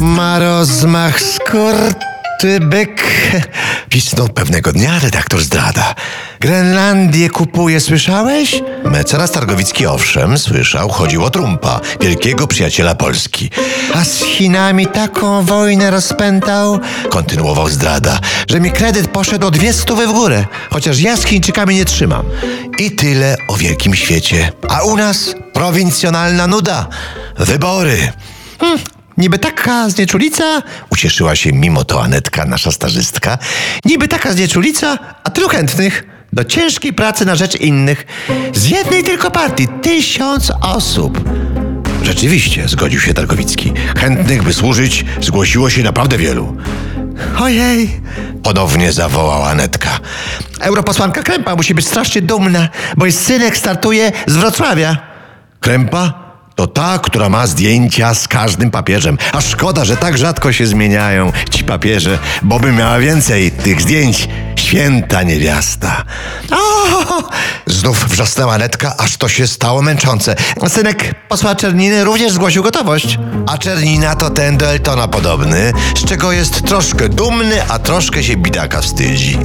Ma rozmach skurty byk. Pisnął pewnego dnia redaktor zdrada. Grenlandię kupuje, słyszałeś? Mecenas Targowicki owszem, słyszał, chodziło o Trumpa, wielkiego przyjaciela Polski. A z Chinami taką wojnę rozpętał, kontynuował zdrada, że mi kredyt poszedł o dwie stówy w górę, chociaż ja z Chińczykami nie trzymam. I tyle o wielkim świecie. A u nas prowincjonalna nuda. Wybory. Hmm, Niby taka znieczulica, ucieszyła się mimo to Anetka, nasza starzystka. Niby taka znieczulica, a tylu chętnych do ciężkiej pracy na rzecz innych. Z jednej tylko partii tysiąc osób. Rzeczywiście, zgodził się Targowicki. Chętnych, by służyć, zgłosiło się naprawdę wielu. Ojej, ponownie zawołała Anetka. Europosłanka Krępa musi być strasznie dumna, bo jej synek startuje z Wrocławia. Krępa? To ta, która ma zdjęcia z każdym papieżem. A szkoda, że tak rzadko się zmieniają ci papieże, bo by miała więcej tych zdjęć. Święta niewiasta. O! Znów wrzasnęła Netka, aż to się stało męczące. Synek posła Czerniny również zgłosił gotowość. A Czernina to ten do Eltona podobny, z czego jest troszkę dumny, a troszkę się bidaka wstydzi.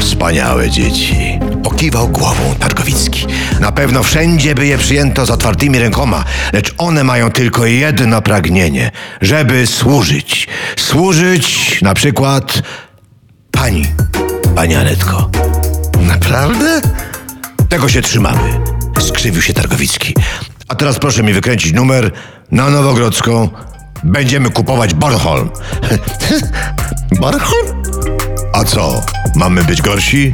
Wspaniałe dzieci. Pokiwał głową Targowicki. Na pewno wszędzie by je przyjęto z otwartymi rękoma, lecz one mają tylko jedno pragnienie, żeby służyć. Służyć na przykład pani, pani Anetko. Naprawdę? Tego się trzymamy. Skrzywił się Targowicki. A teraz proszę mi wykręcić numer na Nowogrodzką. Będziemy kupować Bornholm. Bornholm? A co? Mamy być gorsi?